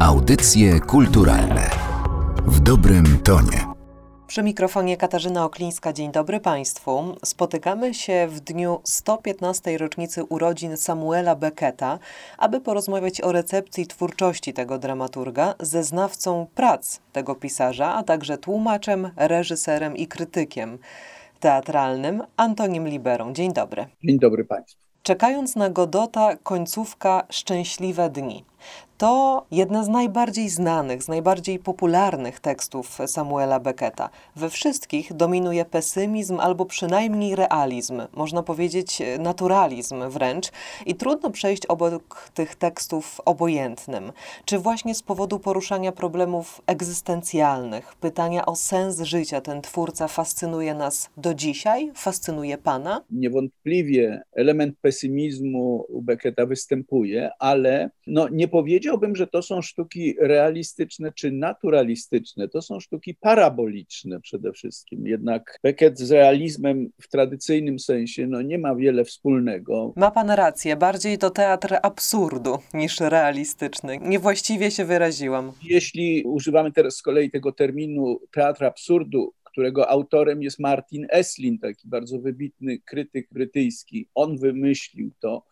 Audycje kulturalne w dobrym tonie. Przy mikrofonie Katarzyna Oklińska. Dzień dobry Państwu. Spotykamy się w dniu 115. rocznicy urodzin Samuela Becketa, aby porozmawiać o recepcji twórczości tego dramaturga ze znawcą prac tego pisarza, a także tłumaczem, reżyserem i krytykiem teatralnym Antonim Liberą. Dzień dobry. Dzień dobry Państwu. Czekając na Godota, końcówka Szczęśliwe Dni. To jedna z najbardziej znanych, z najbardziej popularnych tekstów Samuela Becketa. We wszystkich dominuje pesymizm albo przynajmniej realizm, można powiedzieć naturalizm wręcz, i trudno przejść obok tych tekstów obojętnym. Czy właśnie z powodu poruszania problemów egzystencjalnych, pytania o sens życia, ten twórca fascynuje nas do dzisiaj? Fascynuje Pana? Niewątpliwie element pesymizmu u Becketa występuje, ale no, nie powiedział, powiedziałbym, że to są sztuki realistyczne czy naturalistyczne, to są sztuki paraboliczne przede wszystkim. Jednak Beckett z realizmem w tradycyjnym sensie no, nie ma wiele wspólnego. Ma pan rację, bardziej to teatr absurdu niż realistyczny. Niewłaściwie się wyraziłam. Jeśli używamy teraz z kolei tego terminu teatr absurdu, którego autorem jest Martin Eslin, taki bardzo wybitny krytyk brytyjski. On wymyślił to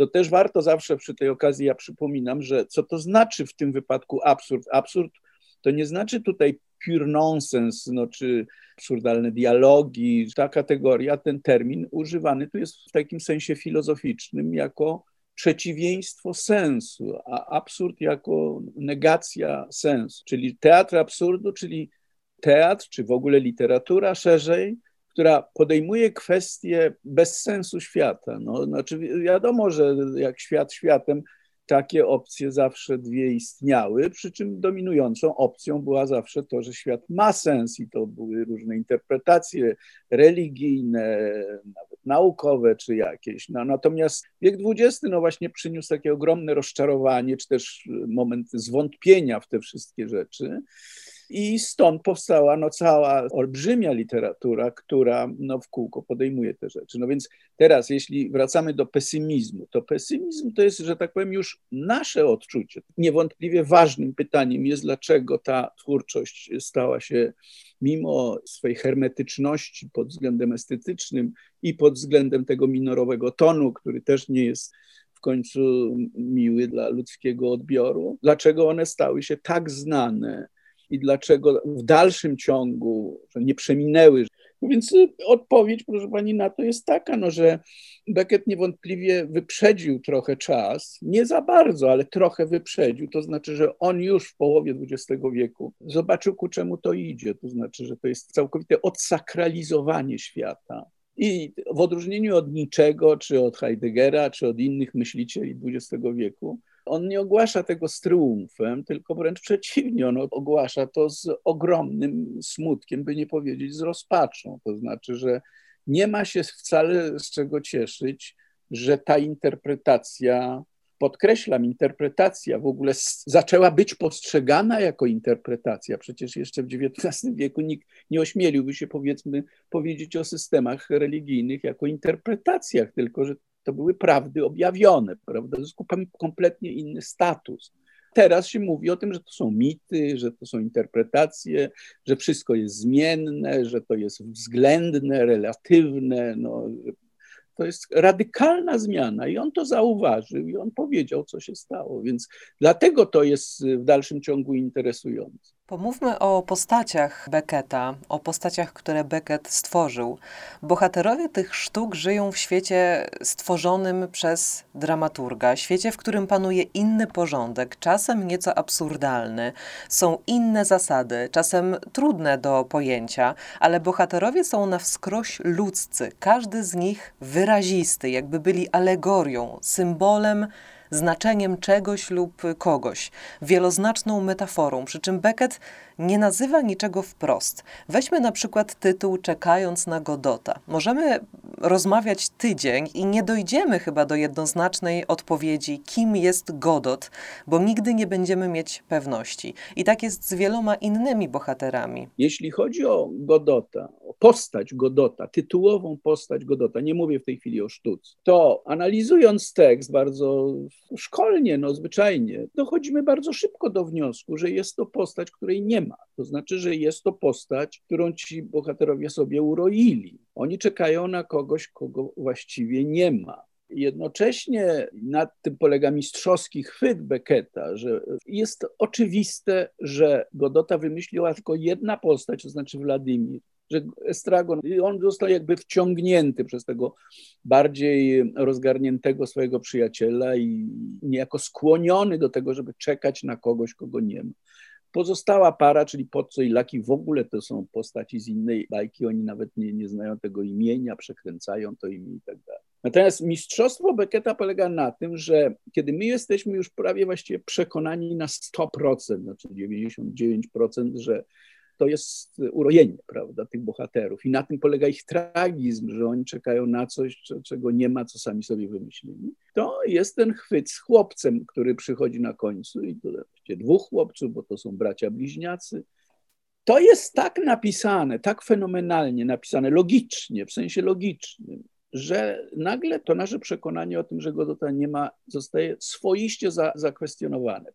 to też warto zawsze przy tej okazji, ja przypominam, że co to znaczy w tym wypadku absurd. Absurd to nie znaczy tutaj pure nonsense, no, czy absurdalne dialogi. Ta kategoria, ten termin używany tu jest w takim sensie filozoficznym jako przeciwieństwo sensu, a absurd jako negacja sensu. Czyli teatr absurdu, czyli teatr, czy w ogóle literatura szerzej, która podejmuje kwestie bezsensu świata. No, znaczy wiadomo, że jak świat światem, takie opcje zawsze dwie istniały, przy czym dominującą opcją była zawsze to, że świat ma sens i to były różne interpretacje religijne, nawet naukowe czy jakieś. No, natomiast wiek XX no właśnie przyniósł takie ogromne rozczarowanie, czy też moment zwątpienia w te wszystkie rzeczy. I stąd powstała no, cała olbrzymia literatura, która no, w kółko podejmuje te rzeczy. No więc teraz, jeśli wracamy do pesymizmu, to pesymizm to jest, że tak powiem, już nasze odczucie. Niewątpliwie ważnym pytaniem jest, dlaczego ta twórczość stała się, mimo swojej hermetyczności pod względem estetycznym i pod względem tego minorowego tonu, który też nie jest w końcu miły dla ludzkiego odbioru, dlaczego one stały się tak znane i dlaczego w dalszym ciągu nie przeminęły. No więc y, odpowiedź, proszę pani, na to jest taka, no, że Beckett niewątpliwie wyprzedził trochę czas, nie za bardzo, ale trochę wyprzedził, to znaczy, że on już w połowie XX wieku zobaczył, ku czemu to idzie, to znaczy, że to jest całkowite odsakralizowanie świata. I w odróżnieniu od niczego, czy od Heideggera, czy od innych myślicieli XX wieku, on nie ogłasza tego z triumfem, tylko wręcz przeciwnie, on ogłasza to z ogromnym smutkiem, by nie powiedzieć z rozpaczą. To znaczy, że nie ma się wcale z czego cieszyć, że ta interpretacja, podkreślam, interpretacja w ogóle zaczęła być postrzegana jako interpretacja. Przecież jeszcze w XIX wieku nikt nie ośmieliłby się, powiedzmy, powiedzieć o systemach religijnych jako interpretacjach, tylko że to były prawdy objawione, prawda? To kompletnie inny status. Teraz się mówi o tym, że to są mity, że to są interpretacje, że wszystko jest zmienne, że to jest względne, relatywne. No, to jest radykalna zmiana i on to zauważył i on powiedział, co się stało. Więc dlatego to jest w dalszym ciągu interesujące. Pomówmy o postaciach Becketa, o postaciach, które Beckett stworzył. Bohaterowie tych sztuk żyją w świecie stworzonym przez dramaturga, świecie, w którym panuje inny porządek, czasem nieco absurdalny. Są inne zasady, czasem trudne do pojęcia, ale bohaterowie są na wskroś ludzcy, każdy z nich wyrazisty, jakby byli alegorią, symbolem znaczeniem czegoś lub kogoś, wieloznaczną metaforą, przy czym Beckett nie nazywa niczego wprost. Weźmy na przykład tytuł Czekając na Godota. Możemy rozmawiać tydzień i nie dojdziemy chyba do jednoznacznej odpowiedzi, kim jest Godot, bo nigdy nie będziemy mieć pewności. I tak jest z wieloma innymi bohaterami. Jeśli chodzi o Godota, o postać Godota, tytułową postać Godota, nie mówię w tej chwili o sztuce, to analizując tekst bardzo szkolnie, no zwyczajnie, dochodzimy bardzo szybko do wniosku, że jest to postać, której nie ma. To znaczy, że jest to postać, którą ci bohaterowie sobie uroili. Oni czekają na kogoś, kogo właściwie nie ma. Jednocześnie nad tym polega mistrzowski chwyt Becketa, że jest oczywiste, że Godota wymyśliła tylko jedna postać, to znaczy Władimir że Estragon, on został jakby wciągnięty przez tego bardziej rozgarniętego swojego przyjaciela i niejako skłoniony do tego, żeby czekać na kogoś, kogo nie ma. Pozostała para, czyli Pozzo i Laki, w ogóle to są postaci z innej bajki, oni nawet nie, nie znają tego imienia, przekręcają to imię i tak dalej. Natomiast mistrzostwo Becketa polega na tym, że kiedy my jesteśmy już prawie właściwie przekonani na 100%, znaczy 99%, że to jest urojenie, prawda, tych bohaterów. I na tym polega ich tragizm, że oni czekają na coś, czego nie ma, co sami sobie wymyślili. To jest ten chwyt z chłopcem, który przychodzi na końcu i to dwóch chłopców, bo to są bracia bliźniacy. To jest tak napisane, tak fenomenalnie napisane, logicznie, w sensie logicznym, że nagle to nasze przekonanie o tym, że Godota nie ma, zostaje swoiście za, zakwestionowane.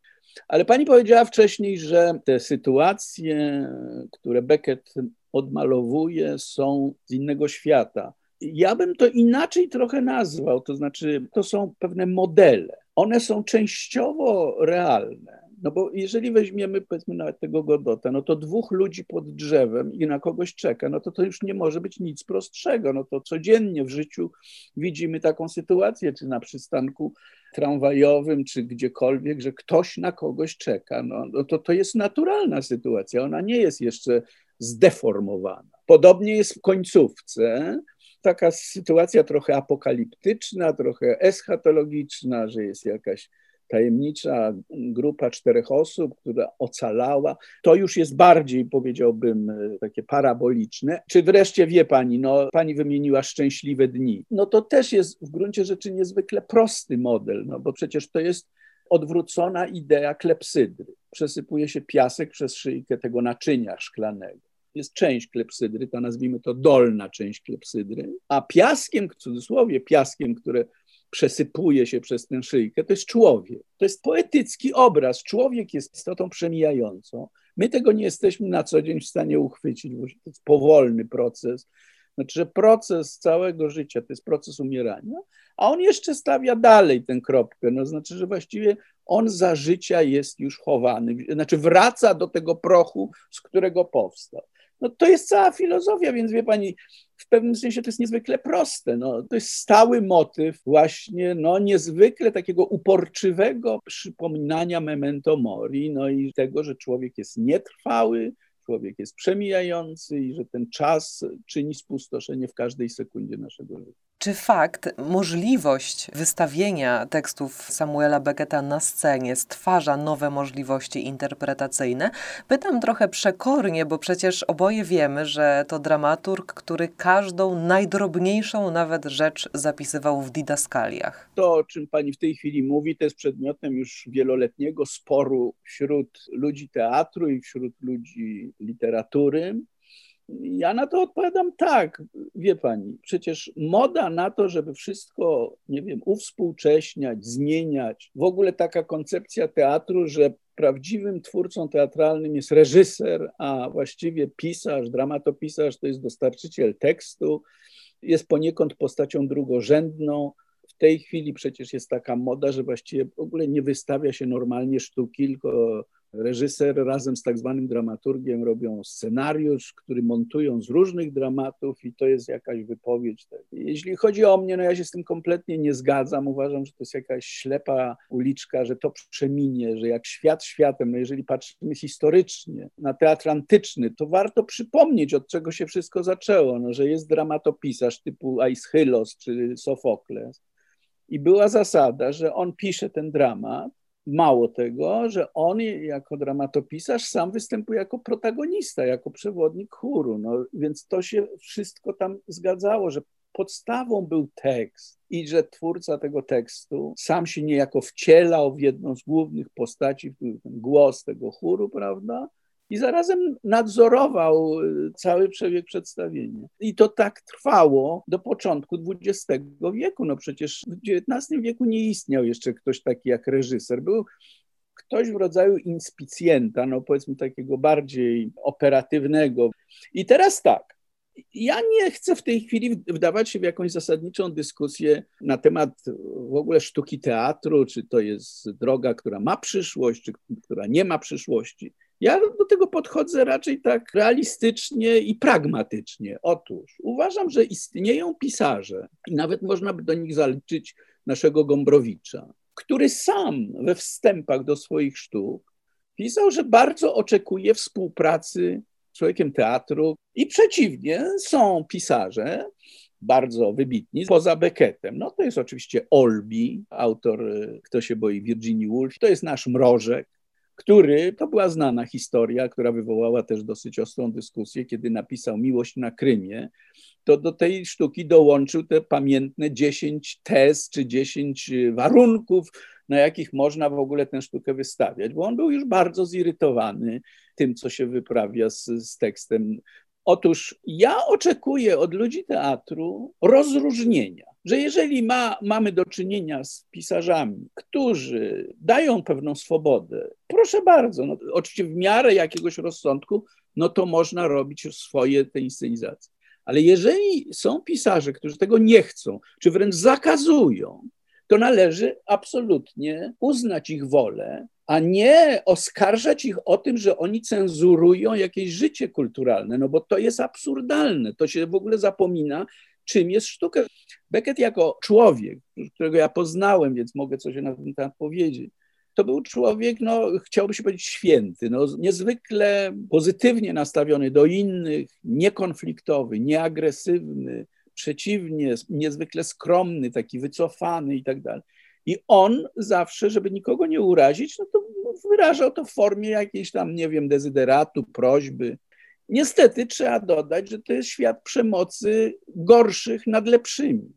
Ale pani powiedziała wcześniej, że te sytuacje, które Beckett odmalowuje, są z innego świata. Ja bym to inaczej trochę nazwał, to znaczy, to są pewne modele. One są częściowo realne, no bo jeżeli weźmiemy powiedzmy nawet tego Godota, no to dwóch ludzi pod drzewem i na kogoś czeka, no to to już nie może być nic prostszego. No to codziennie w życiu widzimy taką sytuację, czy na przystanku tramwajowym, czy gdziekolwiek, że ktoś na kogoś czeka. No, no to, to jest naturalna sytuacja, ona nie jest jeszcze zdeformowana. Podobnie jest w końcówce, taka sytuacja trochę apokaliptyczna, trochę eschatologiczna, że jest jakaś tajemnicza grupa czterech osób, która ocalała. To już jest bardziej, powiedziałbym, takie paraboliczne. Czy wreszcie wie pani, no pani wymieniła szczęśliwe dni. No to też jest w gruncie rzeczy niezwykle prosty model, no bo przecież to jest odwrócona idea klepsydry. Przesypuje się piasek przez szyjkę tego naczynia szklanego jest część klepsydry, to nazwijmy to dolna część klepsydry, a piaskiem, w cudzysłowie piaskiem, które przesypuje się przez tę szyjkę, to jest człowiek. To jest poetycki obraz. Człowiek jest istotą przemijającą. My tego nie jesteśmy na co dzień w stanie uchwycić, bo to jest powolny proces. Znaczy, że proces całego życia to jest proces umierania, a on jeszcze stawia dalej tę kropkę. No, znaczy, że właściwie on za życia jest już chowany, znaczy wraca do tego prochu, z którego powstał. No to jest cała filozofia, więc wie pani, w pewnym sensie to jest niezwykle proste. No, to jest stały motyw właśnie no, niezwykle takiego uporczywego przypominania memento mori, no i tego, że człowiek jest nietrwały, człowiek jest przemijający i że ten czas czyni spustoszenie w każdej sekundzie naszego życia. Czy fakt, możliwość wystawienia tekstów Samuela Becketa na scenie stwarza nowe możliwości interpretacyjne? Pytam trochę przekornie, bo przecież oboje wiemy, że to dramaturg, który każdą najdrobniejszą nawet rzecz zapisywał w didaskaliach. To, o czym pani w tej chwili mówi, to jest przedmiotem już wieloletniego sporu wśród ludzi teatru i wśród ludzi literatury. Ja na to odpowiadam tak, wie pani, przecież moda na to, żeby wszystko, nie wiem, uwspółcześniać, zmieniać, w ogóle taka koncepcja teatru, że prawdziwym twórcą teatralnym jest reżyser, a właściwie pisarz, dramatopisarz to jest dostarczyciel tekstu, jest poniekąd postacią drugorzędną. W tej chwili przecież jest taka moda, że właściwie w ogóle nie wystawia się normalnie sztuki, tylko reżyser razem z tak zwanym dramaturgiem robią scenariusz, który montują z różnych dramatów i to jest jakaś wypowiedź. Jeśli chodzi o mnie, no ja się z tym kompletnie nie zgadzam. Uważam, że to jest jakaś ślepa uliczka, że to przeminie, że jak świat światem, no jeżeli patrzymy historycznie na teatr antyczny, to warto przypomnieć, od czego się wszystko zaczęło, no, że jest dramatopisarz typu Aeschylos czy Sofokles. I była zasada, że on pisze ten dramat, Mało tego, że on jako dramatopisarz sam występuje jako protagonista, jako przewodnik chóru. No, więc to się wszystko tam zgadzało, że podstawą był tekst i że twórca tego tekstu sam się niejako wcielał w jedną z głównych postaci, w ten głos tego chóru, prawda? I zarazem nadzorował y, cały przebieg przedstawienia. I to tak trwało do początku XX wieku. No przecież w XIX wieku nie istniał jeszcze ktoś taki jak reżyser. Był ktoś w rodzaju inspicjenta, no powiedzmy takiego bardziej operatywnego. I teraz tak, ja nie chcę w tej chwili wdawać się w jakąś zasadniczą dyskusję na temat w ogóle sztuki teatru, czy to jest droga, która ma przyszłość, czy która nie ma przyszłości. Ja do tego podchodzę raczej tak realistycznie i pragmatycznie. Otóż uważam, że istnieją pisarze, i nawet można by do nich zaliczyć naszego Gombrowicza, który sam we wstępach do swoich sztuk pisał, że bardzo oczekuje współpracy z człowiekiem teatru i przeciwnie, są pisarze, bardzo wybitni, poza Beckettem. No to jest oczywiście Olbi, autor Kto się boi Virginia Woolf, to jest nasz Mrożek, który, to była znana historia, która wywołała też dosyć ostrą dyskusję, kiedy napisał Miłość na Krymie, to do tej sztuki dołączył te pamiętne 10 tez czy 10 warunków, na jakich można w ogóle tę sztukę wystawiać, bo on był już bardzo zirytowany tym, co się wyprawia z, z tekstem. Otóż ja oczekuję od ludzi teatru rozróżnienia że jeżeli ma, mamy do czynienia z pisarzami, którzy dają pewną swobodę, proszę bardzo, no, oczywiście w miarę jakiegoś rozsądku, no to można robić swoje te inscenizacje. Ale jeżeli są pisarze, którzy tego nie chcą, czy wręcz zakazują, to należy absolutnie uznać ich wolę, a nie oskarżać ich o tym, że oni cenzurują jakieś życie kulturalne, no bo to jest absurdalne. To się w ogóle zapomina, czym jest sztuka. Beckett jako człowiek, którego ja poznałem, więc mogę coś na ten temat powiedzieć, to był człowiek, no, chciałby się powiedzieć święty, no, niezwykle pozytywnie nastawiony do innych, niekonfliktowy, nieagresywny, przeciwnie, niezwykle skromny, taki wycofany i tak dalej. I on zawsze, żeby nikogo nie urazić, no to wyrażał to w formie jakiejś tam, nie wiem, dezyderatu, prośby. Niestety trzeba dodać, że to jest świat przemocy gorszych nad lepszymi.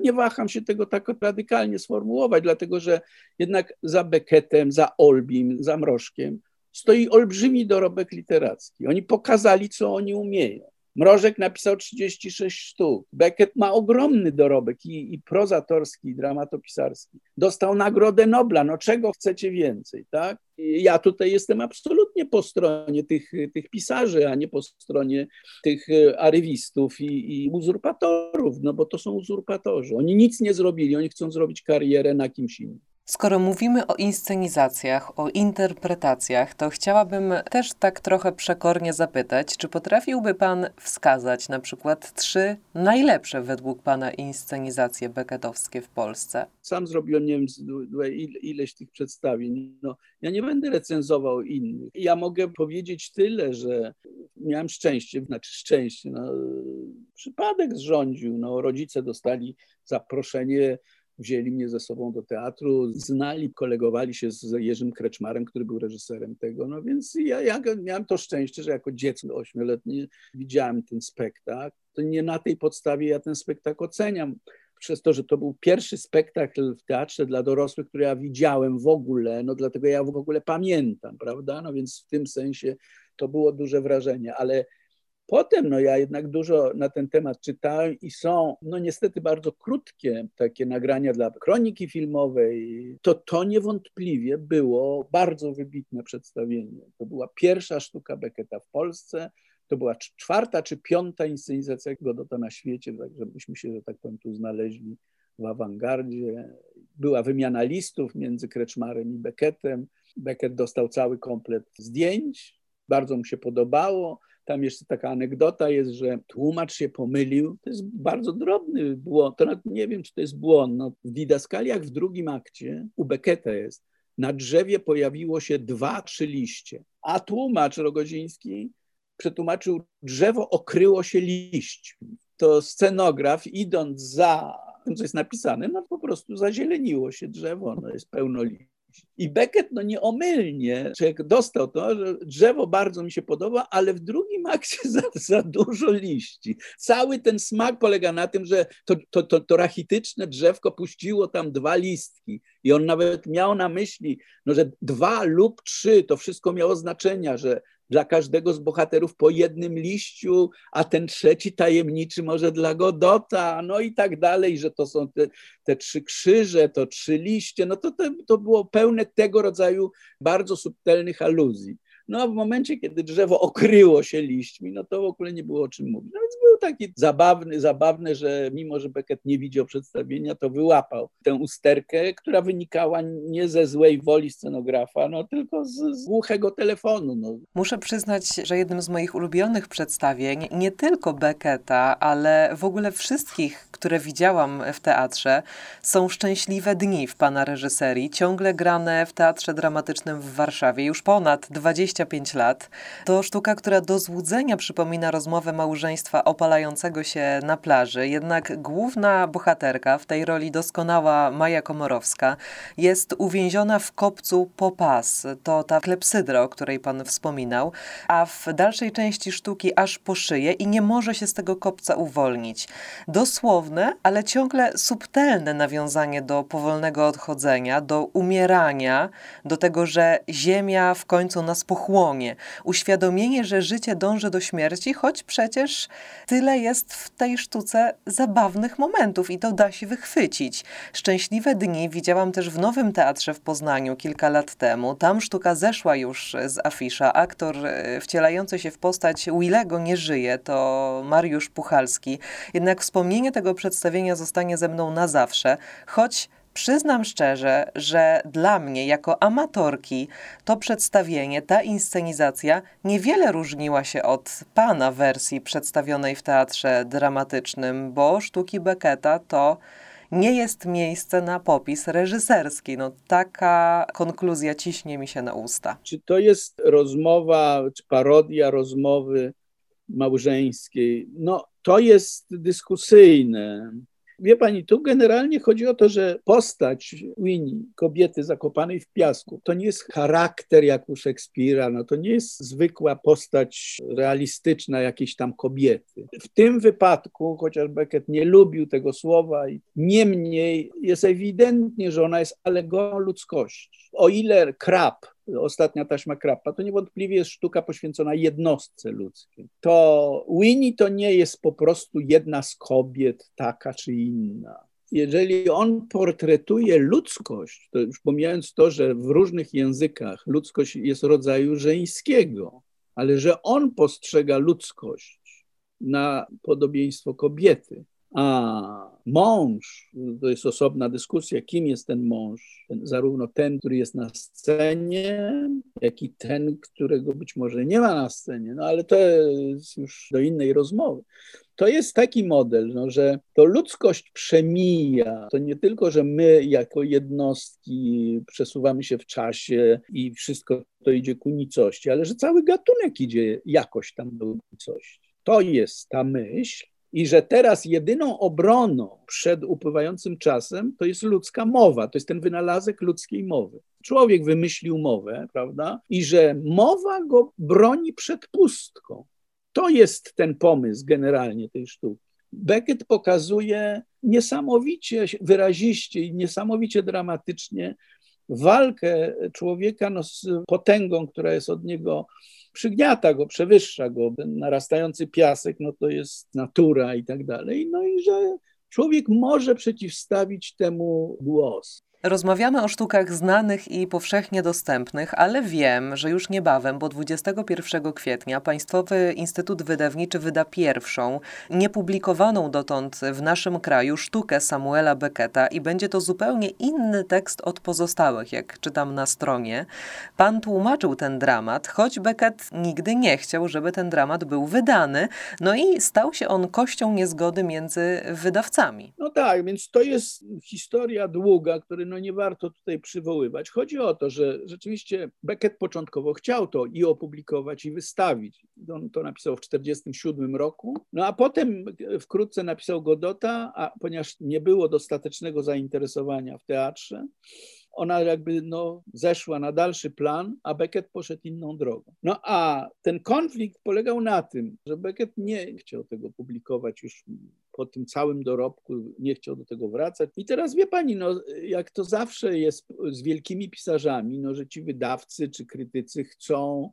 Nie waham się tego tak radykalnie sformułować, dlatego że jednak za Beckettem, za Olbim, za Mrożkiem stoi olbrzymi dorobek literacki. Oni pokazali, co oni umieją. Mrożek napisał 36 sztuk. Beckett ma ogromny dorobek i, i prozatorski, i dramatopisarski. Dostał Nagrodę Nobla. No czego chcecie więcej, tak? Ja tutaj jestem absolutnie po stronie tych, tych pisarzy, a nie po stronie tych arywistów i, i uzurpatorów, no bo to są uzurpatorzy. Oni nic nie zrobili, oni chcą zrobić karierę na kimś innym. Skoro mówimy o inscenizacjach, o interpretacjach, to chciałabym też tak trochę przekornie zapytać, czy potrafiłby Pan wskazać na przykład trzy najlepsze według Pana inscenizacje bekettowskie w Polsce? Sam zrobiłem, nie wiem, ileś tych przedstawień. No, ja nie będę recenzował innych. Ja mogę powiedzieć tyle, że miałem szczęście, znaczy szczęście, no, przypadek zrządził. No, rodzice dostali zaproszenie wzięli mnie ze sobą do teatru, znali, kolegowali się z Jerzym Kreczmarem, który był reżyserem tego, no więc ja, ja miałem to szczęście, że jako dziecko ośmioletnie widziałem ten spektakl. To nie na tej podstawie ja ten spektakl oceniam, przez to, że to był pierwszy spektakl w teatrze dla dorosłych, który ja widziałem w ogóle, no dlatego ja w ogóle pamiętam, prawda, no więc w tym sensie to było duże wrażenie, ale Potem no ja jednak dużo na ten temat czytałem i są no niestety bardzo krótkie takie nagrania dla kroniki filmowej. To to niewątpliwie było bardzo wybitne przedstawienie. To była pierwsza sztuka Becketa w Polsce. To była czwarta czy piąta inscenizacja Godota na świecie, także myśmy się, że tak powiem, tu znaleźli w awangardzie. Była wymiana listów między Kreczmarem i Beckettem. Beckett dostał cały komplet zdjęć, bardzo mu się podobało. Tam jeszcze taka anegdota jest, że tłumacz się pomylił. To jest bardzo drobny błąd. To nie wiem, czy to jest błąd. No, w didaskaliach w drugim akcie u Becketa jest. Na drzewie pojawiło się dwa, trzy liście, a tłumacz Rogoziński przetłumaczył, drzewo okryło się liśćmi. To scenograf, idąc za tym, co jest napisane, no po prostu zazieleniło się drzewo, no jest pełno liści. I Beckett no nieomylnie, człowiek dostał to, że drzewo bardzo mi się podoba, ale w drugim akcie za, za dużo liści. Cały ten smak polega na tym, że to, to, to, to rachityczne drzewko puściło tam dwa listki i on nawet miał na myśli, no, że dwa lub trzy, to wszystko miało znaczenia, że dla każdego z bohaterów po jednym liściu, a ten trzeci tajemniczy może dla Godota, no i tak dalej, że to są te, te trzy krzyże, to trzy liście, no to, to, to było pełne tego rodzaju bardzo subtelnych aluzji. No a w momencie, kiedy drzewo okryło się liśćmi, no to w ogóle nie było o czym mówić. No więc był taki zabawny, zabawny, że mimo, że Beckett nie widział przedstawienia, to wyłapał tę usterkę, która wynikała nie ze złej woli scenografa, no tylko z, z głuchego telefonu. No. Muszę przyznać, że jednym z moich ulubionych przedstawień, nie tylko Becketa, ale w ogóle wszystkich, które widziałam w teatrze, są Szczęśliwe Dni w pana reżyserii, ciągle grane w Teatrze Dramatycznym w Warszawie już ponad 20 25 lat. To sztuka, która do złudzenia przypomina rozmowę małżeństwa opalającego się na plaży. Jednak główna bohaterka, w tej roli doskonała Maja Komorowska, jest uwięziona w kopcu po pas. To ta klepsydra, o której pan wspominał, a w dalszej części sztuki aż po szyję i nie może się z tego kopca uwolnić. Dosłowne, ale ciągle subtelne nawiązanie do powolnego odchodzenia, do umierania, do tego, że ziemia w końcu nas pochłania pochłonie. Uświadomienie, że życie dąży do śmierci, choć przecież tyle jest w tej sztuce zabawnych momentów i to da się wychwycić. Szczęśliwe dni widziałam też w Nowym Teatrze w Poznaniu kilka lat temu. Tam sztuka zeszła już z afisza. Aktor e, wcielający się w postać Willego nie żyje, to Mariusz Puchalski. Jednak wspomnienie tego przedstawienia zostanie ze mną na zawsze, choć Przyznam szczerze, że dla mnie, jako amatorki, to przedstawienie, ta inscenizacja niewiele różniła się od pana wersji przedstawionej w teatrze dramatycznym, bo sztuki Becketa to nie jest miejsce na popis reżyserski. No, taka konkluzja ciśnie mi się na usta. Czy to jest rozmowa, czy parodia rozmowy małżeńskiej? No, to jest dyskusyjne. Wie pani, tu generalnie chodzi o to, że postać Winnie, kobiety zakopanej w piasku, to nie jest charakter jak u Szekspira, no to nie jest zwykła postać realistyczna jakiejś tam kobiety. W tym wypadku, chociaż Beckett nie lubił tego słowa, niemniej jest ewidentnie, że ona jest alegorią ludzkości. O ile Krab ostatnia taśma Krappa, to niewątpliwie jest sztuka poświęcona jednostce ludzkiej. To Winnie to nie jest po prostu jedna z kobiet, taka czy inna. Jeżeli on portretuje ludzkość, to już pomijając to, że w różnych językach ludzkość jest rodzaju żeńskiego, ale że on postrzega ludzkość na podobieństwo kobiety, a mąż, to jest osobna dyskusja, kim jest ten mąż, zarówno ten, który jest na scenie, jak i ten, którego być może nie ma na scenie, no ale to jest już do innej rozmowy. To jest taki model, no, że to ludzkość przemija. To nie tylko, że my jako jednostki przesuwamy się w czasie i wszystko to idzie ku nicości, ale że cały gatunek idzie jakoś tam do nicości. To jest ta myśl, i że teraz jedyną obroną przed upływającym czasem to jest ludzka mowa, to jest ten wynalazek ludzkiej mowy. Człowiek wymyślił mowę, prawda? I że mowa go broni przed pustką. To jest ten pomysł generalnie tej sztuki. Beckett pokazuje niesamowicie wyraziście i niesamowicie dramatycznie walkę człowieka no, z potęgą, która jest od niego przygniata go, przewyższa go. Ten narastający piasek, no to jest natura i tak dalej. No i że człowiek może przeciwstawić temu głos. Rozmawiamy o sztukach znanych i powszechnie dostępnych, ale wiem, że już niebawem, bo 21 kwietnia Państwowy Instytut Wydawniczy wyda pierwszą, niepublikowaną dotąd w naszym kraju sztukę Samuela Becketa i będzie to zupełnie inny tekst od pozostałych, jak czytam na stronie. Pan tłumaczył ten dramat, choć Beckett nigdy nie chciał, żeby ten dramat był wydany, no i stał się on kością niezgody między wydawcami. No tak, więc to jest historia długa, który no nie warto tutaj przywoływać. Chodzi o to, że rzeczywiście Beckett początkowo chciał to i opublikować, i wystawić. On to napisał w 1947 roku, no a potem wkrótce napisał Godota, a ponieważ nie było dostatecznego zainteresowania w teatrze, ona jakby no, zeszła na dalszy plan, a Beckett poszedł inną drogą. No a ten konflikt polegał na tym, że Beckett nie chciał tego publikować już po tym całym dorobku, nie chciał do tego wracać. I teraz wie pani, no, jak to zawsze jest z wielkimi pisarzami, no, że ci wydawcy czy krytycy chcą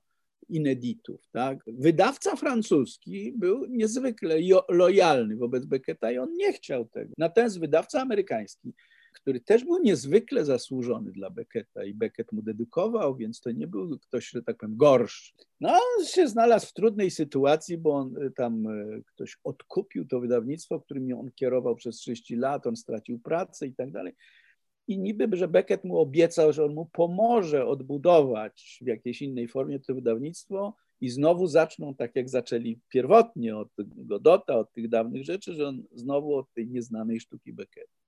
ineditów. Tak? Wydawca francuski był niezwykle lojalny wobec Becketa i on nie chciał tego. Natomiast wydawca amerykański który też był niezwykle zasłużony dla Becketa i Beckett mu dedykował, więc to nie był ktoś, że tak powiem, gorszy. No, on się znalazł w trudnej sytuacji, bo on y, tam y, ktoś odkupił to wydawnictwo, którym on kierował przez 30 lat, on stracił pracę i tak dalej. I niby, że Beckett mu obiecał, że on mu pomoże odbudować w jakiejś innej formie to wydawnictwo i znowu zaczną tak, jak zaczęli pierwotnie od Godota, od tych dawnych rzeczy, że on znowu od tej nieznanej sztuki Becketta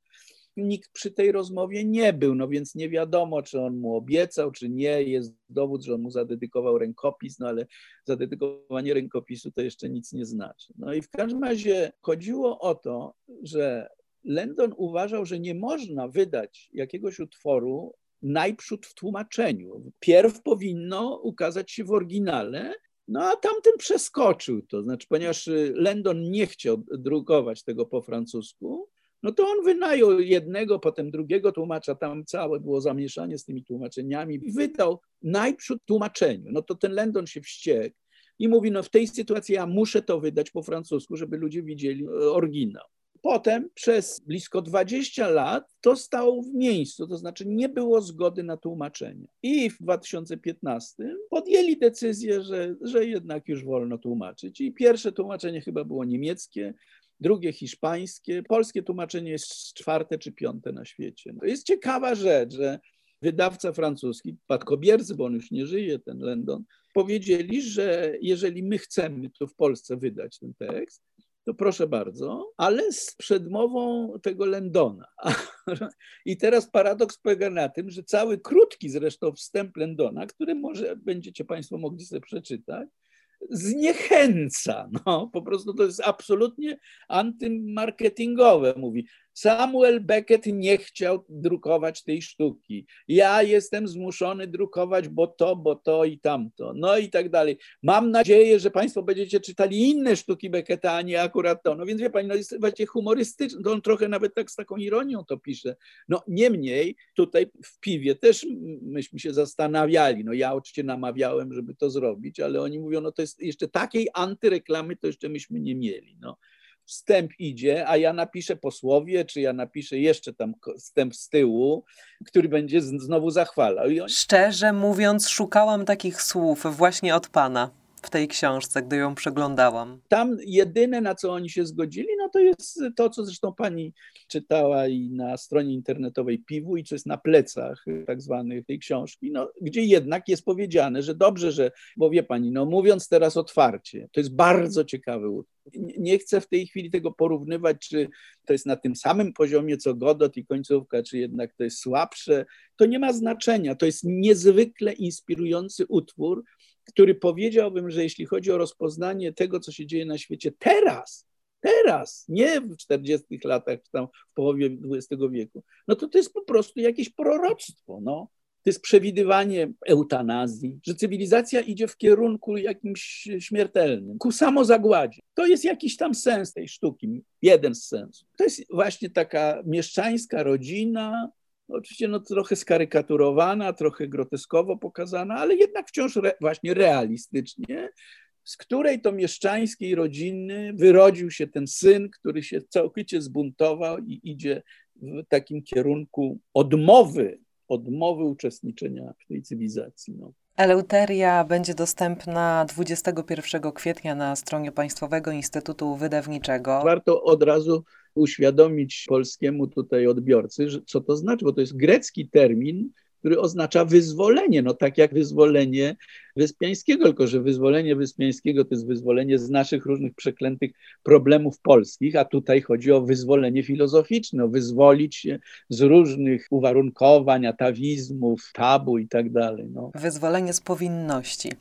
nikt przy tej rozmowie nie był, no więc nie wiadomo, czy on mu obiecał, czy nie. Jest dowód, że on mu zadedykował rękopis, no ale zadedykowanie rękopisu to jeszcze nic nie znaczy. No i w każdym razie chodziło o to, że Landon uważał, że nie można wydać jakiegoś utworu najprzód w tłumaczeniu. Pierw powinno ukazać się w oryginale, no a tamten przeskoczył to. Znaczy, ponieważ Landon nie chciał drukować tego po francusku, no to on wynajął jednego, potem drugiego tłumacza, tam całe było zamieszanie z tymi tłumaczeniami wydał najprzód tłumaczeniu. No to ten Landon się wściekł i mówi, no w tej sytuacji ja muszę to wydać po francusku, żeby ludzie widzieli oryginał. Potem przez blisko 20 lat to stało w miejscu, to znaczy nie było zgody na tłumaczenie. I w 2015 podjęli decyzję, że, że jednak już wolno tłumaczyć. I pierwsze tłumaczenie chyba było niemieckie, drugie hiszpańskie, polskie tłumaczenie jest czwarte czy piąte na świecie. To jest ciekawa rzecz, że wydawca francuski, Patkobiercy, bo on już nie żyje, ten Lendon, powiedzieli, że jeżeli my chcemy tu w Polsce wydać ten tekst, to proszę bardzo, ale z przedmową tego Lendona. I teraz paradoks polega na tym, że cały krótki zresztą wstęp Lendona, który może będziecie Państwo mogli sobie przeczytać, zniechęca. No, po prostu to jest absolutnie antymarketingowe. Mówi, Samuel Beckett nie chciał drukować tej sztuki. Ja jestem zmuszony drukować, bo to, bo to i tamto. No i tak dalej. Mam nadzieję, że Państwo będziecie czytali inne sztuki Becketta, a nie akurat to. No więc wie Pani, no jest właśnie humorystyczny. On trochę nawet tak z taką ironią to pisze. No niemniej tutaj w piwie też myśmy się zastanawiali. No ja oczywiście namawiałem, żeby to zrobić, ale oni mówią, no to jest jeszcze takiej antyreklamy to jeszcze myśmy nie mieli. No wstęp idzie, a ja napiszę posłowie, czy ja napiszę jeszcze tam wstęp z tyłu, który będzie znowu zachwalał. Szczerze mówiąc, szukałam takich słów właśnie od pana w tej książce, gdy ją przeglądałam. Tam jedyne, na co oni się zgodzili, no to jest to, co zresztą pani czytała i na stronie internetowej Piwu i co jest na plecach tak zwanych tej książki, no, gdzie jednak jest powiedziane, że dobrze, że, bo wie pani, no mówiąc teraz otwarcie, to jest bardzo ciekawy utwór. Nie chcę w tej chwili tego porównywać, czy to jest na tym samym poziomie co Godot i końcówka, czy jednak to jest słabsze. To nie ma znaczenia. To jest niezwykle inspirujący utwór, który powiedziałbym, że jeśli chodzi o rozpoznanie tego, co się dzieje na świecie teraz, teraz, nie w 40 latach, czy tam w połowie XX wieku, no to to jest po prostu jakieś proroctwo. No. To jest przewidywanie eutanazji, że cywilizacja idzie w kierunku jakimś śmiertelnym, ku samozagładzie. To jest jakiś tam sens tej sztuki, jeden z sensów. To jest właśnie taka mieszczańska rodzina, oczywiście no, trochę skarykaturowana, trochę groteskowo pokazana, ale jednak wciąż re, właśnie realistycznie, z której to mieszczańskiej rodziny wyrodził się ten syn, który się całkowicie zbuntował i idzie w takim kierunku odmowy, odmowy uczestniczenia w tej cywilizacji. No. Eleuteria będzie dostępna 21 kwietnia na stronie Państwowego Instytutu Wydawniczego. Warto od razu uświadomić polskiemu tutaj odbiorcy, że co to znaczy, bo to jest grecki termin, który oznacza wyzwolenie, no tak jak wyzwolenie Wyspiańskiego, tylko że wyzwolenie Wyspiańskiego to jest wyzwolenie z naszych różnych przeklętych problemów polskich, a tutaj chodzi o wyzwolenie filozoficzne, o wyzwolić się z różnych uwarunkowań, atawizmów, tabu i tak dalej. No. Wyzwolenie z powinności.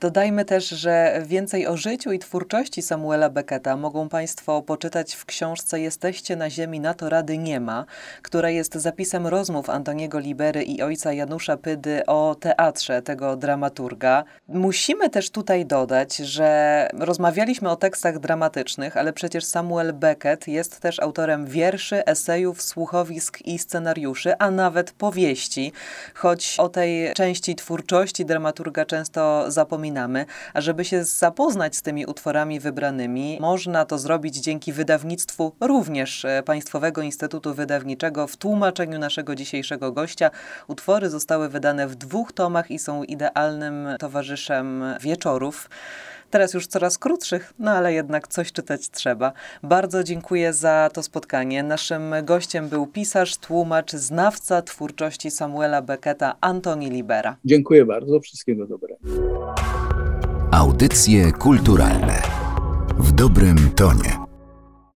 Dodajmy też, że więcej o życiu i twórczości Samuela Becketa mogą Państwo poczytać w książce Jesteście na ziemi, na to rady nie ma, która jest zapisem rozmów Antoniego Libery i ojca Janusza Pydy o teatrze tego dramaturga. Musimy też tutaj dodać, że rozmawialiśmy o tekstach dramatycznych, ale przecież Samuel Beckett jest też autorem wierszy, esejów, słuchowisk i scenariuszy, a nawet powieści, choć o tej części twórczości dramaturga często zapominamy. A żeby się zapoznać z tymi utworami wybranymi, można to zrobić dzięki wydawnictwu również e, Państwowego Instytutu Wydawniczego w tłumaczeniu naszego dzisiejszego gościa. Utwory zostały wydane w dwóch tomach i są idealnym towarzyszem wieczorów. Teraz już coraz krótszych, no ale jednak coś czytać trzeba. Bardzo dziękuję za to spotkanie. Naszym gościem był pisarz, tłumacz, znawca twórczości Samuela Becketa, Antoni Libera. Dziękuję bardzo, wszystkiego dobrego. Audycje kulturalne w dobrym tonie.